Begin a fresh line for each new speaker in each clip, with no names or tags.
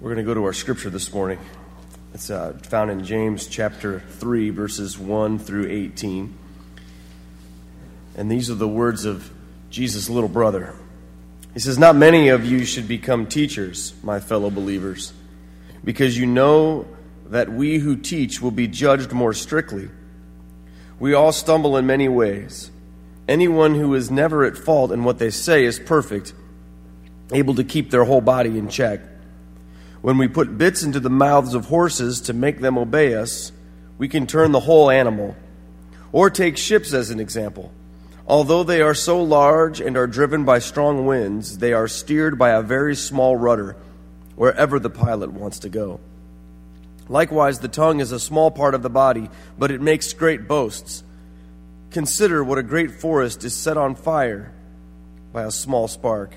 We're going to go to our scripture this morning. It's uh, found in James chapter 3, verses 1 through 18. And these are the words of Jesus' little brother. He says, Not many of you should become teachers, my fellow believers, because you know that we who teach will be judged more strictly. We all stumble in many ways. Anyone who is never at fault in what they say is perfect, able to keep their whole body in check. When we put bits into the mouths of horses to make them obey us, we can turn the whole animal. Or take ships as an example. Although they are so large and are driven by strong winds, they are steered by a very small rudder wherever the pilot wants to go. Likewise, the tongue is a small part of the body, but it makes great boasts. Consider what a great forest is set on fire by a small spark.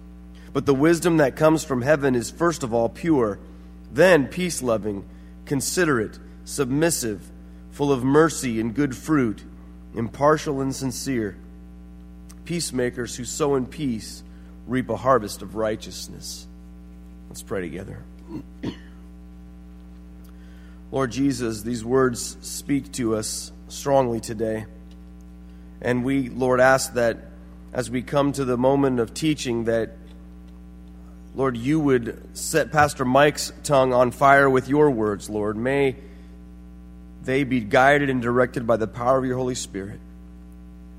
But the wisdom that comes from heaven is first of all pure, then peace loving, considerate, submissive, full of mercy and good fruit, impartial and sincere. Peacemakers who sow in peace reap a harvest of righteousness. Let's pray together. Lord Jesus, these words speak to us strongly today. And we, Lord, ask that as we come to the moment of teaching, that Lord, you would set Pastor Mike's tongue on fire with your words, Lord. May they be guided and directed by the power of your Holy Spirit,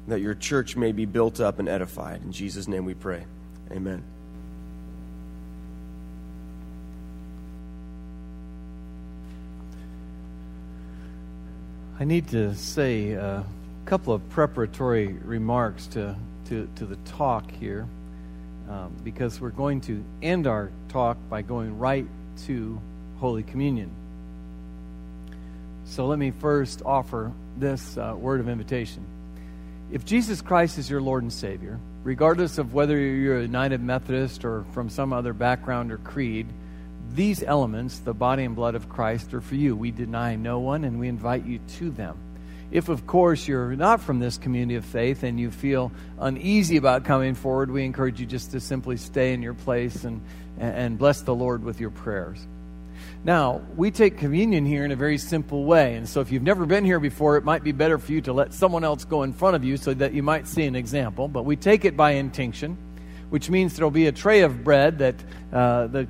that your church may be built up and edified. In Jesus' name we pray. Amen.
I need to say a couple of preparatory remarks to, to, to the talk here um, because we're going to end our talk by going right to Holy Communion. So let me first offer this uh, word of invitation. If Jesus Christ is your Lord and Savior, regardless of whether you're a United Methodist or from some other background or creed, these elements, the body and blood of Christ, are for you. We deny no one and we invite you to them. If, of course, you're not from this community of faith and you feel uneasy about coming forward, we encourage you just to simply stay in your place and, and bless the Lord with your prayers. Now, we take communion here in a very simple way. And so, if you've never been here before, it might be better for you to let someone else go in front of you so that you might see an example. But we take it by intinction, which means there'll be a tray of bread that uh, the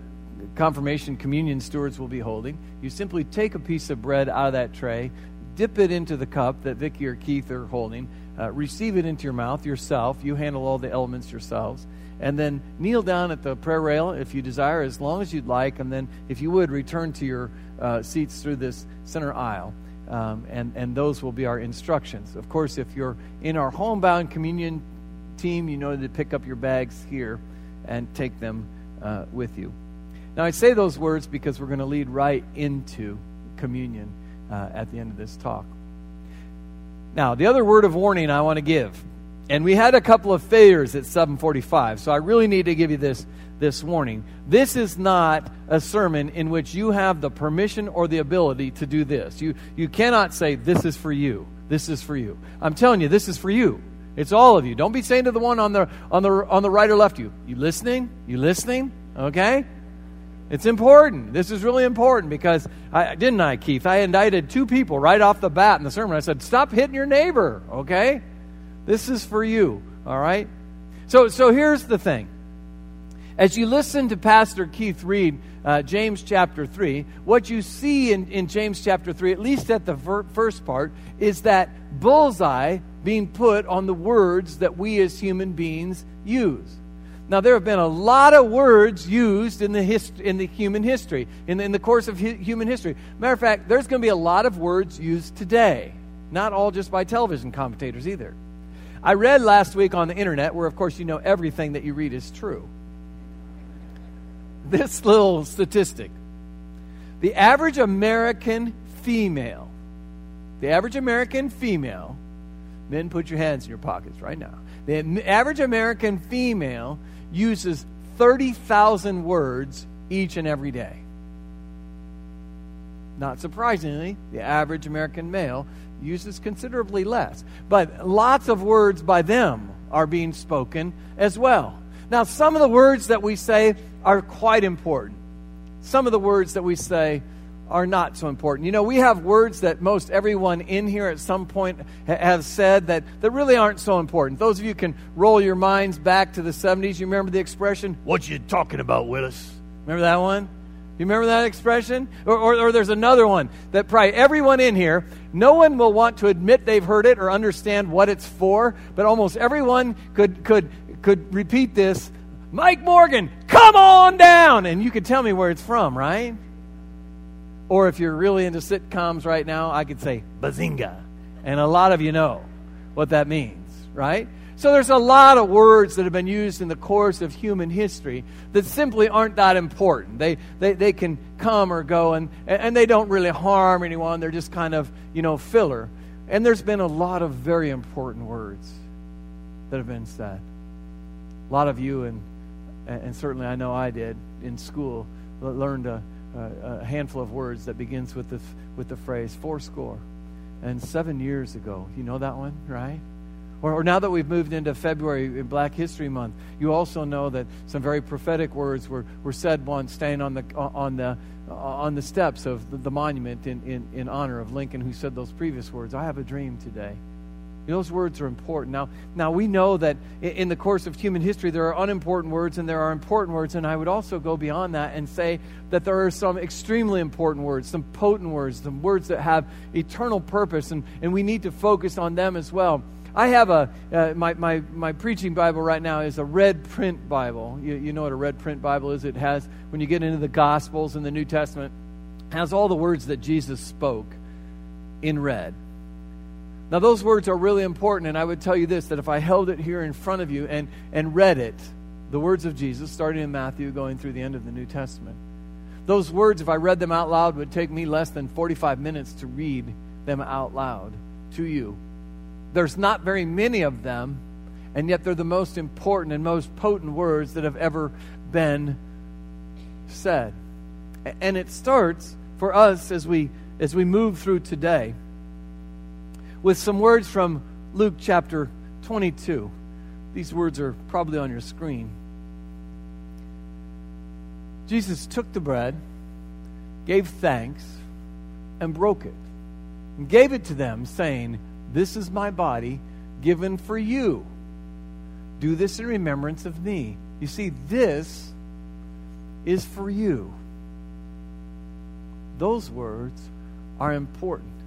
confirmation communion stewards will be holding. You simply take a piece of bread out of that tray, dip it into the cup that Vicky or Keith are holding, uh, receive it into your mouth yourself. You handle all the elements yourselves. And then kneel down at the prayer rail if you desire, as long as you'd like. And then, if you would, return to your uh, seats through this center aisle. Um, and, and those will be our instructions. Of course, if you're in our homebound communion team, you know to pick up your bags here and take them uh, with you. Now, I say those words because we're going to lead right into communion uh, at the end of this talk. Now, the other word of warning I want to give And we had a couple of failures at 745, so I really need to give you this this warning. This is not a sermon in which you have the permission or the ability to do this. You, you cannot say, This is for you. This is for you. I'm telling you, this is for you. It's all of you. Don't be saying to the one on the, on the, on the right or left you, You listening? You listening? Okay? It's important. This is really important because I didn't I, Keith? I indicted two people right off the bat in the sermon. I said, "Stop hitting your neighbor." Okay, this is for you. All right. So, so here's the thing. As you listen to Pastor Keith read uh, James chapter 3, what you see in, in James chapter 3, at least at the ver- first part, is that bullseye being put on the words that we as human beings use. Now, there have been a lot of words used in the, hist- in the human history, in the, in the course of hi- human history. Matter of fact, there's going to be a lot of words used today, not all just by television commentators either. I read last week on the internet, where of course you know everything that you read is true this little statistic. The average American female, the average American female, men, put your hands in your pockets right now. The average American female uses 30,000 words each and every day. Not surprisingly, the average American male uses considerably less. But lots of words by them are being spoken as well. Now, some of the words that we say are quite important. Some of the words that we say are not so important. You know, we have words that most everyone in here at some point ha- has said that, that really aren't so important. Those of you can roll your minds back to the 70s. You remember the expression, What you talking about, Willis? Remember that one? You remember that expression? Or, or, or, there's another one that probably everyone in here, no one will want to admit they've heard it or understand what it's for, but almost everyone could, could, could repeat this Mike Morgan, come on down. And you could tell me where it's from, right? Or if you're really into sitcoms right now, I could say bazinga. And a lot of you know what that means, right? So there's a lot of words that have been used in the course of human history that simply aren't that important. They, they, they can come or go, and, and they don't really harm anyone. They're just kind of, you know, filler. And there's been a lot of very important words that have been said. A lot of you and and certainly I know I did in school, learned a, a handful of words that begins with the, with the phrase fourscore. And seven years ago, you know that one, right? Or, or, now that we've moved into February in Black History Month, you also know that some very prophetic words were, were said once, staying on the, on the, on the steps of the, the monument in, in, in honor of Lincoln, who said those previous words I have a dream today. Those words are important. Now, now we know that in the course of human history there are unimportant words and there are important words, and I would also go beyond that and say that there are some extremely important words, some potent words, some words that have eternal purpose, and, and we need to focus on them as well. I have a uh, my, my my preaching Bible right now is a red print Bible. You, you know what a red print Bible is? It has when you get into the Gospels and the New Testament, has all the words that Jesus spoke in red. Now, those words are really important, and I would tell you this that if I held it here in front of you and, and read it, the words of Jesus, starting in Matthew, going through the end of the New Testament, those words, if I read them out loud, would take me less than 45 minutes to read them out loud to you. There's not very many of them, and yet they're the most important and most potent words that have ever been said. And it starts for us as we as we move through today with some words from Luke chapter 22. These words are probably on your screen. Jesus took the bread, gave thanks, and broke it, and gave it to them, saying, This is my body given for you. Do this in remembrance of me. You see, this is for you. Those words are important.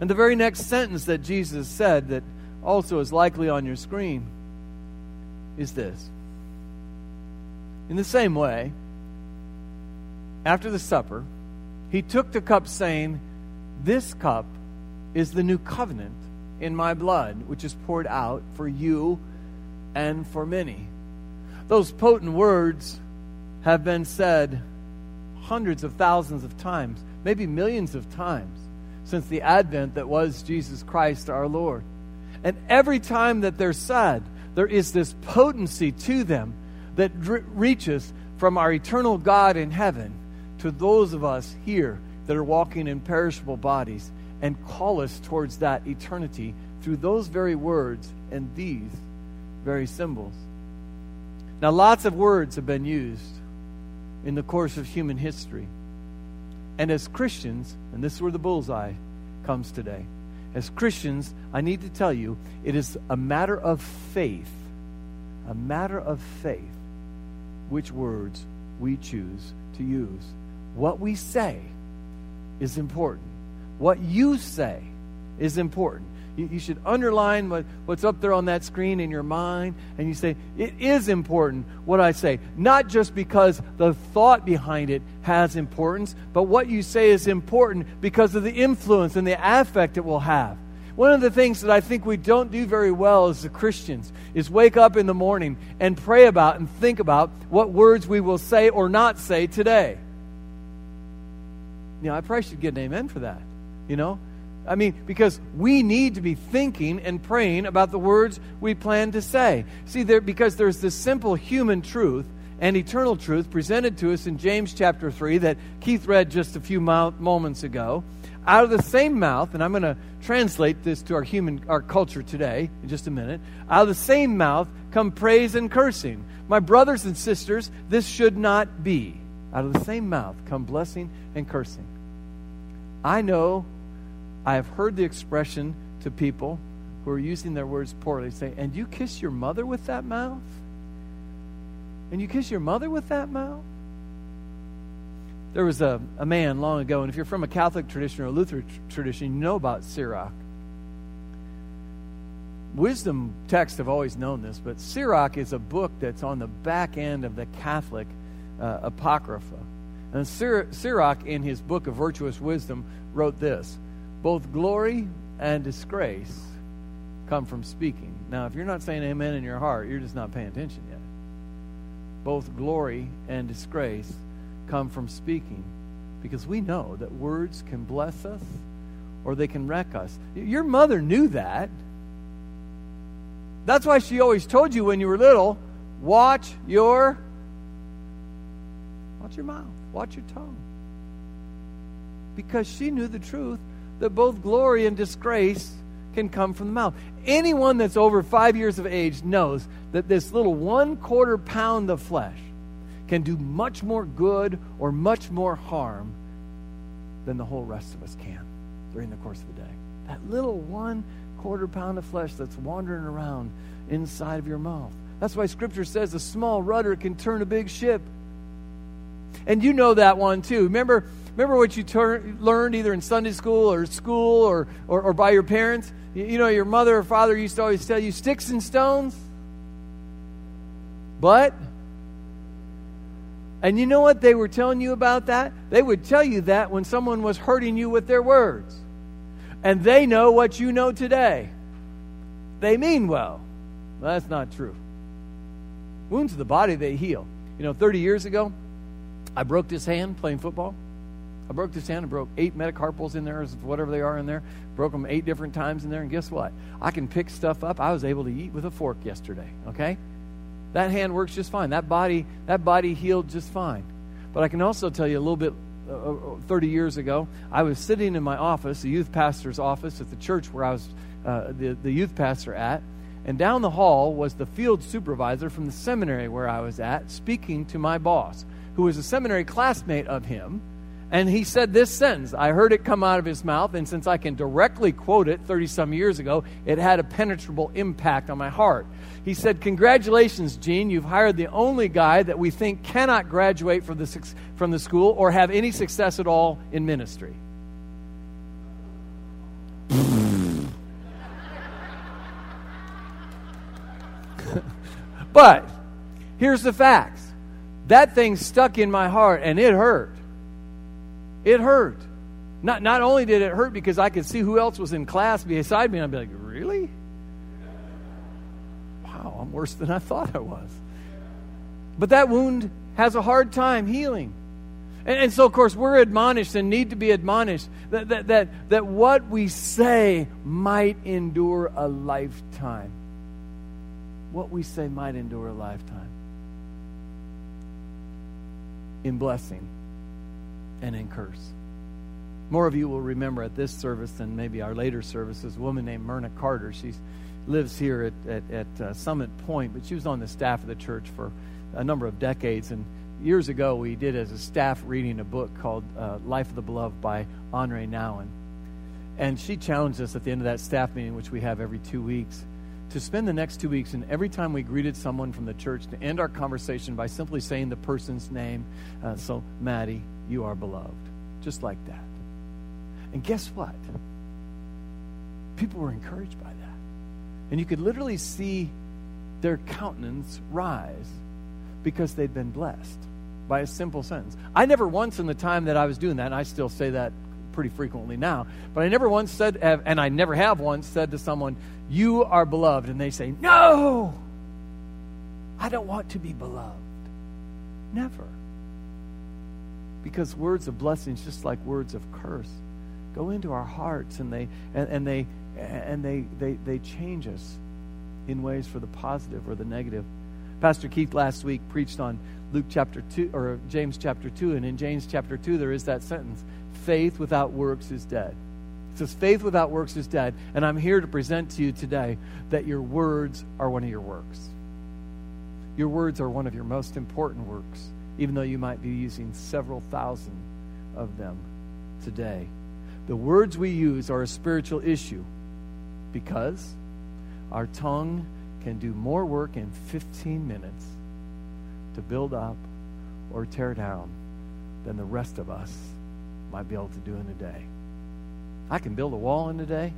And the very next sentence that Jesus said, that also is likely on your screen, is this. In the same way, after the supper, he took the cup, saying, This cup is the new covenant in my blood, which is poured out for you and for many. Those potent words have been said hundreds of thousands of times, maybe millions of times since the advent that was Jesus Christ our Lord. And every time that they're said, there is this potency to them that reaches from our eternal God in heaven to those of us here that are walking in perishable bodies and call us towards that eternity through those very words and these very symbols. Now, lots of words have been used in the course of human history. And as Christians, and this is where the bullseye comes today, as Christians, I need to tell you, it is a matter of faith, a matter of faith, which words we choose to use. What we say is important. What you say is important. You, you should underline what, what's up there on that screen in your mind, and you say, It is important what I say. Not just because the thought behind it has importance, but what you say is important because of the influence and the affect it will have. One of the things that I think we don't do very well as the Christians is wake up in the morning and pray about and think about what words we will say or not say today. You know, I probably should get an amen for that. You know, I mean, because we need to be thinking and praying about the words we plan to say. See, there because there's this simple human truth and eternal truth presented to us in James chapter 3 that Keith read just a few moments ago. Out of the same mouth, and I'm going to translate this to our human our culture today in just a minute. Out of the same mouth come praise and cursing. My brothers and sisters, this should not be. Out of the same mouth come blessing and cursing. I know I have heard the expression to people who are using their words poorly say, And you kiss your mother with that mouth? And you kiss your mother with that mouth? There was a, a man long ago, and if you're from a Catholic tradition or a Lutheran tradition, you know about Sirach. Wisdom texts have always known this, but Sirach is a book that's on the back end of the Catholic uh, Apocrypha. And Sirach, in his book of virtuous wisdom, wrote this both glory and disgrace come from speaking. Now, if you're not saying amen in your heart, you're just not paying attention yet. Both glory and disgrace come from speaking because we know that words can bless us or they can wreck us. Your mother knew that. That's why she always told you when you were little, watch your watch your mouth, watch your tongue. Because she knew the truth that both glory and disgrace can come from the mouth. Anyone that's over five years of age knows that this little one quarter pound of flesh can do much more good or much more harm than the whole rest of us can during the course of the day. That little one quarter pound of flesh that's wandering around inside of your mouth. That's why Scripture says a small rudder can turn a big ship. And you know that one too. Remember, remember what you ter- learned either in Sunday school or school or, or, or by your parents? You, you know, your mother or father used to always tell you sticks and stones. But, and you know what they were telling you about that? They would tell you that when someone was hurting you with their words. And they know what you know today. They mean well. that's not true. Wounds of the body, they heal. You know, 30 years ago, I broke this hand playing football. I broke this hand and broke eight metacarpals in there, or whatever they are in there. Broke them eight different times in there. And guess what? I can pick stuff up. I was able to eat with a fork yesterday. Okay, that hand works just fine. That body, that body healed just fine. But I can also tell you a little bit. Uh, uh 30 years ago, I was sitting in my office, the youth pastor's office at the church where I was uh, the, the youth pastor at, and down the hall was the field supervisor from the seminary where I was at speaking to my boss who was a seminary classmate of him. And he said this sentence. I heard it come out of his mouth, and since I can directly quote it 30 some years ago, it had a penetrable impact on my heart. He said, Congratulations, Gene. You've hired the only guy that we think cannot graduate from the, from the school or have any success at all in ministry. but here's the facts that thing stuck in my heart and it hurt. It hurt. Not, not only did it hurt because I could see who else was in class beside me, and I'd be like, really? Wow, I'm worse than I thought I was. But that wound has a hard time healing. And, and, so, of course, we're admonished and need to be admonished that, that, that, that what we say might endure a lifetime. What we say might endure a lifetime in blessing and in curse. More of you will remember at this service than maybe our later services, a woman named Myrna Carter. She lives here at, at, at uh, Summit Point, but she was on the staff of the church for a number of decades. And years ago, we did as a staff reading a book called uh, Life of the Beloved by Henri Nouwen. And she challenged us at the end of that staff meeting, which we have every two weeks, to spend the next two weeks and every time we greeted someone from the church to end our conversation by simply saying the person's name. Uh, so, Maddie, you are beloved. Just like that. And guess what? People were encouraged by that. And you could literally see their countenance rise because they'd been blessed by a simple sentence. I never once in the time that I was doing that, and I still say that pretty frequently now, but I never once said, and I never have once said to someone, You are beloved. And they say, No, I don't want to be beloved. Never. Because words of blessings, just like words of curse, go into our hearts and they and, and they and they, they they change us in ways for the positive or the negative. Pastor Keith last week preached on Luke chapter 2 or James chapter 2 and in James chapter 2 there is that sentence faith without works is dead. It says faith without works is dead and I'm here to present to you today that your words are one of your works. Your words are one of your most important works even though you might be using several thousand of them today. The words we use are a spiritual issue because our tongue can do more work in 15 minutes to build up or tear down than the rest of us might be able to do in a day. I can build a wall in a day,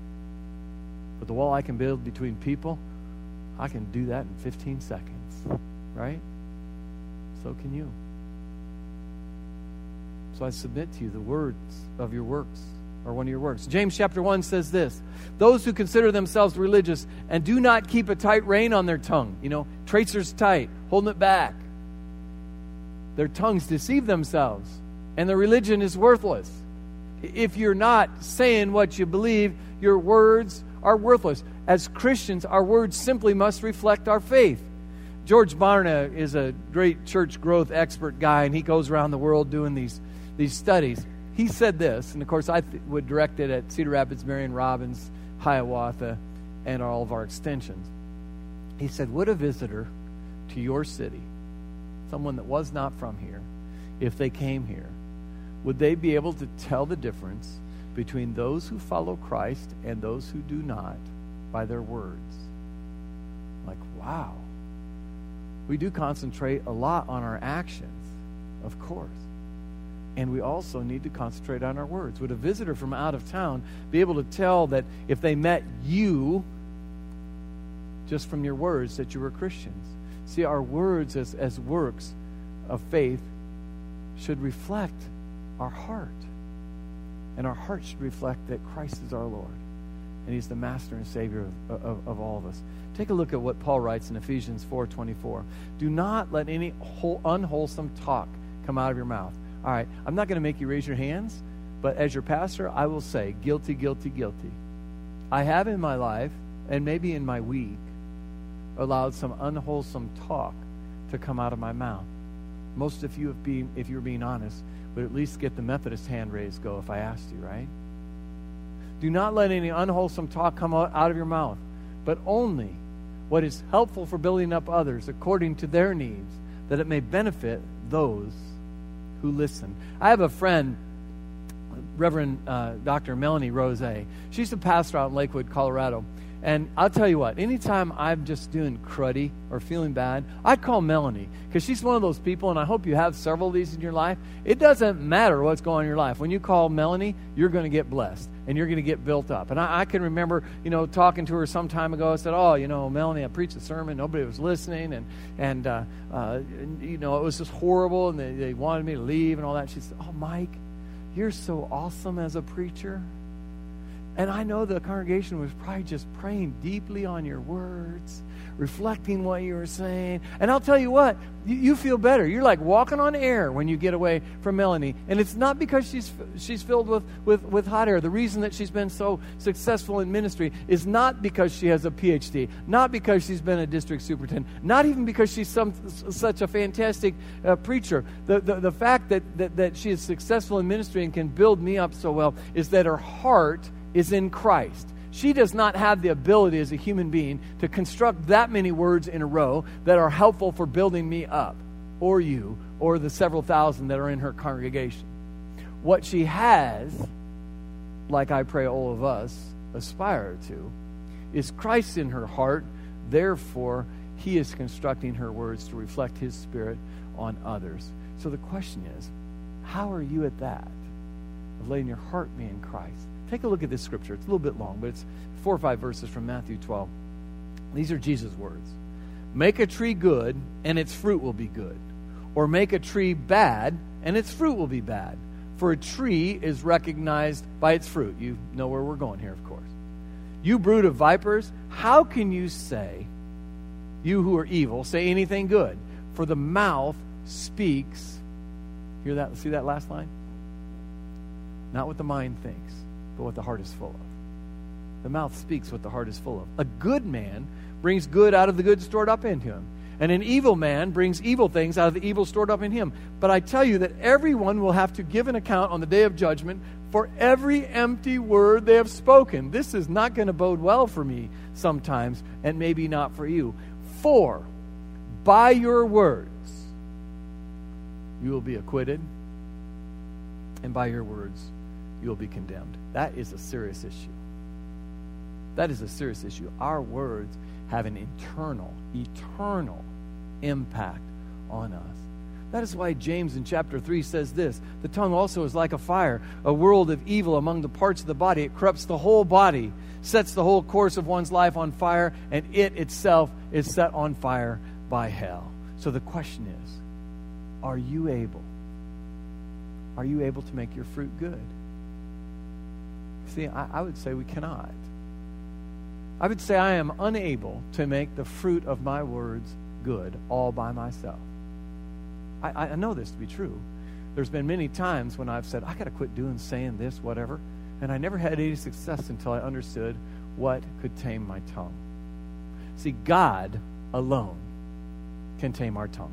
but the wall I can build between people, I can do that in 15 seconds, right? So can you. So I submit to you the words of your works or one of your works. James chapter 1 says this Those who consider themselves religious and do not keep a tight rein on their tongue, you know, tracers tight, holding it back. Their tongues deceive themselves, and the religion is worthless. If you're not saying what you believe, your words are worthless. As Christians, our words simply must reflect our faith. George Barna is a great church growth expert guy, and he goes around the world doing these, these studies he said this, and of course, I th- would direct it at Cedar Rapids, Marion Robins, Hiawatha, and all of our extensions. He said, Would a visitor to your city, someone that was not from here, if they came here, would they be able to tell the difference between those who follow Christ and those who do not by their words? Like, wow. We do concentrate a lot on our actions, of course. And we also need to concentrate on our words. Would a visitor from out of town be able to tell that if they met you, just from your words, that you were Christians? See, our words as, as works of faith should reflect our heart. And our heart should reflect that Christ is our Lord. And He's the master and Savior of, of, of all of us. Take a look at what Paul writes in Ephesians 4.24. Do not let any unwholesome talk come out of your mouth all right, I'm not going to make you raise your hands, but as your pastor, I will say, guilty, guilty, guilty. I have in my life, and maybe in my week, allowed some unwholesome talk to come out of my mouth. Most of you, if, if you're being honest, would at least get the Methodist hand raised go if I asked you, right? Do not let any unwholesome talk come out of your mouth, but only what is helpful for building up others according to their needs, that it may benefit those who listen. I have a friend, Reverend uh, Dr. Melanie Rose. She's a pastor out in Lakewood, Colorado. And I'll tell you what, anytime I'm just doing cruddy or feeling bad, I call Melanie because she's one of those people, and I hope you have several of these in your life. It doesn't matter what's going on in your life. When you call Melanie, you're going to get blessed and you're going to get built up. And I, I, can remember, you know, talking to her some time ago. I said, "Oh, you know, Melanie, I preached a sermon, nobody was listening, and and uh, uh, you know, it was just horrible, and they, they wanted me to leave and all that." She said, "Oh, Mike, you're so awesome as a preacher." And I know the congregation was probably just praying deeply on your words, reflecting what you were saying. And I'll tell you what, you, you, feel better. You're like walking on air when you get away from Melanie. And it's not because she's, she's filled with, with, with hot air. The reason that she's been so successful in ministry is not because she has a PhD, not because she's been a district superintendent, not even because she's some, such a fantastic uh, preacher. The, the, the fact that, that, that she is successful in ministry and can build me up so well is that her heart is in Christ. She does not have the ability as a human being to construct that many words in a row that are helpful for building me up, or you, or the several thousand that are in her congregation. What she has, like I pray all of us aspire to, is Christ in her heart. Therefore, he is constructing her words to reflect his spirit on others. So the question is, how are you at that? Of letting your heart be in Christ. Take a look at this scripture. It's a little bit long, but it's four or five verses from Matthew 12. These are Jesus' words Make a tree good, and its fruit will be good. Or make a tree bad, and its fruit will be bad. For a tree is recognized by its fruit. You know where we're going here, of course. You brood of vipers, how can you say, you who are evil, say anything good? For the mouth speaks. Hear that? See that last line? Not what the mind thinks but what the heart is full of. The mouth speaks what the heart is full of. A good man brings good out of the good stored up in him. And an evil man brings evil things out of the evil stored up in him. But I tell you that everyone will have to give an account on the day of judgment for every empty word they have spoken. This is not going to bode well for me sometimes, and maybe not for you. For by your words you will be acquitted, and by your words you will be condemned. That is a serious issue. That is a serious issue. Our words have an internal, eternal impact on us. That is why James in chapter 3 says this The tongue also is like a fire, a world of evil among the parts of the body. It corrupts the whole body, sets the whole course of one's life on fire, and it itself is set on fire by hell. So the question is are you able? Are you able to make your fruit good? See, I, I would say we cannot. I would say I am unable to make the fruit of my words good all by myself. I, I know this to be true. There's been many times when I've said, I got to quit doing, saying this, whatever. And I never had any success until I understood what could tame my tongue. See, God alone can tame our tongue.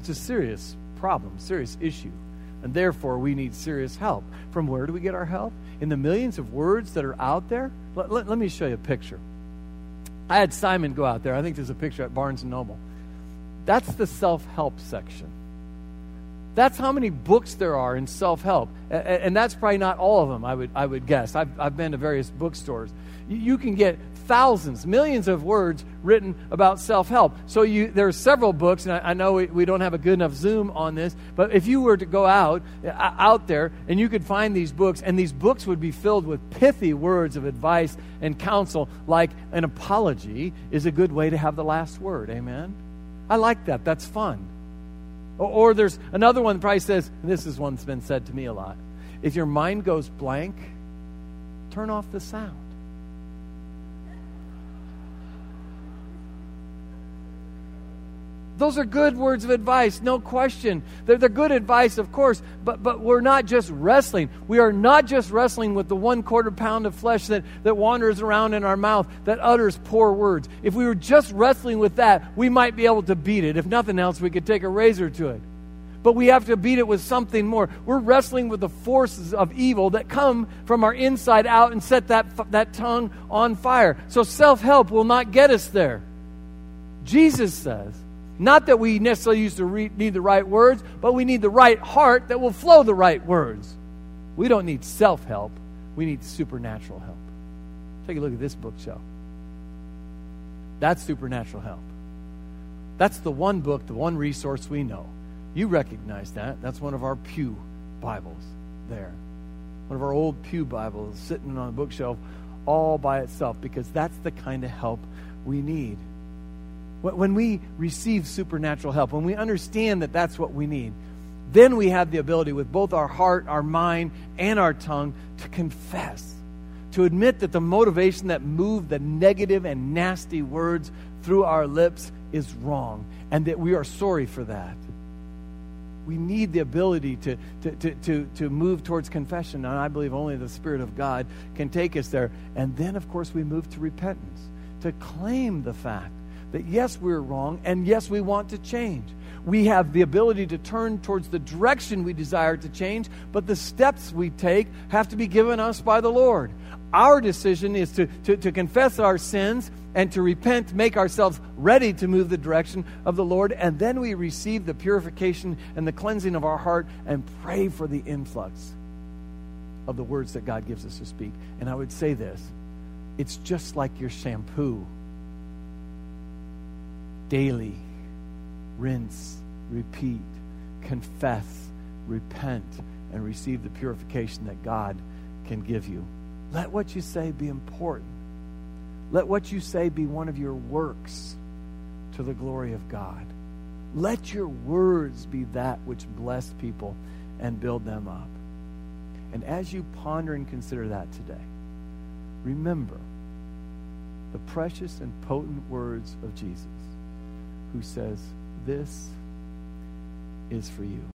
It's a serious problem, serious issue. And therefore, we need serious help. From where do we get our help? In the millions of words that are out there? Let, let, let me show you a picture. I had Simon go out there. I think there's a picture at Barnes and Noble. That's the self help section. That's how many books there are in self help. And that's probably not all of them, I would, I would guess. I've, I've been to various bookstores. You can get thousands, millions of words written about self help. So you, there are several books, and I, I know we, we, don't have a good enough Zoom on this, but if you were to go out, uh, out there and you could find these books, and these books would be filled with pithy words of advice and counsel, like an apology is a good way to have the last word. Amen? I like that. That's fun. Or, or there's another one that probably says, this is one that's been said to me a lot. If your mind goes blank, turn off the sound. Those are good words of advice, no question. They're, they're good advice, of course, but, but we're not just wrestling. We are not just wrestling with the one quarter pound of flesh that, that wanders around in our mouth that utters poor words. If we were just wrestling with that, we might be able to beat it. If nothing else, we could take a razor to it. But we have to beat it with something more. We're wrestling with the forces of evil that come from our inside out and set that, that tongue on fire. So self help will not get us there. Jesus says, not that we necessarily used to re- need the right words, but we need the right heart that will flow the right words. We don't need self help, we need supernatural help. Take a look at this bookshelf. That's supernatural help. That's the one book, the one resource we know. You recognize that. That's one of our Pew Bibles there. One of our old Pew Bibles sitting on a bookshelf all by itself because that's the kind of help we need. When we receive supernatural help, when we understand that that's what we need, then we have the ability with both our heart, our mind, and our tongue to confess. to admit that the motivation that moved the negative and nasty words through our lips is wrong and that we are sorry for that. We need the ability to, to, to, to, to move towards confession, and I believe only the Spirit of God can take us there. And then, of course, we move to repentance, to claim the fact that yes, we're wrong, and yes, we want to change. We have the ability to turn towards the direction we desire to change, but the steps we take have to be given us by the Lord. Our decision is to, to, to confess our sins and to repent, make ourselves ready to move the direction of the Lord, and then we receive the purification and the cleansing of our heart and pray for the influx of the words that God gives us to speak. And I would say this it's just like your shampoo daily rinse, repeat, confess, repent, and receive the purification that God can give you. Let what you say be important. Let what you say be one of your works to the glory of God. Let your words be that which bless people and build them up. And as you ponder and consider that today, remember the precious and potent words of Jesus, who says, This is for you.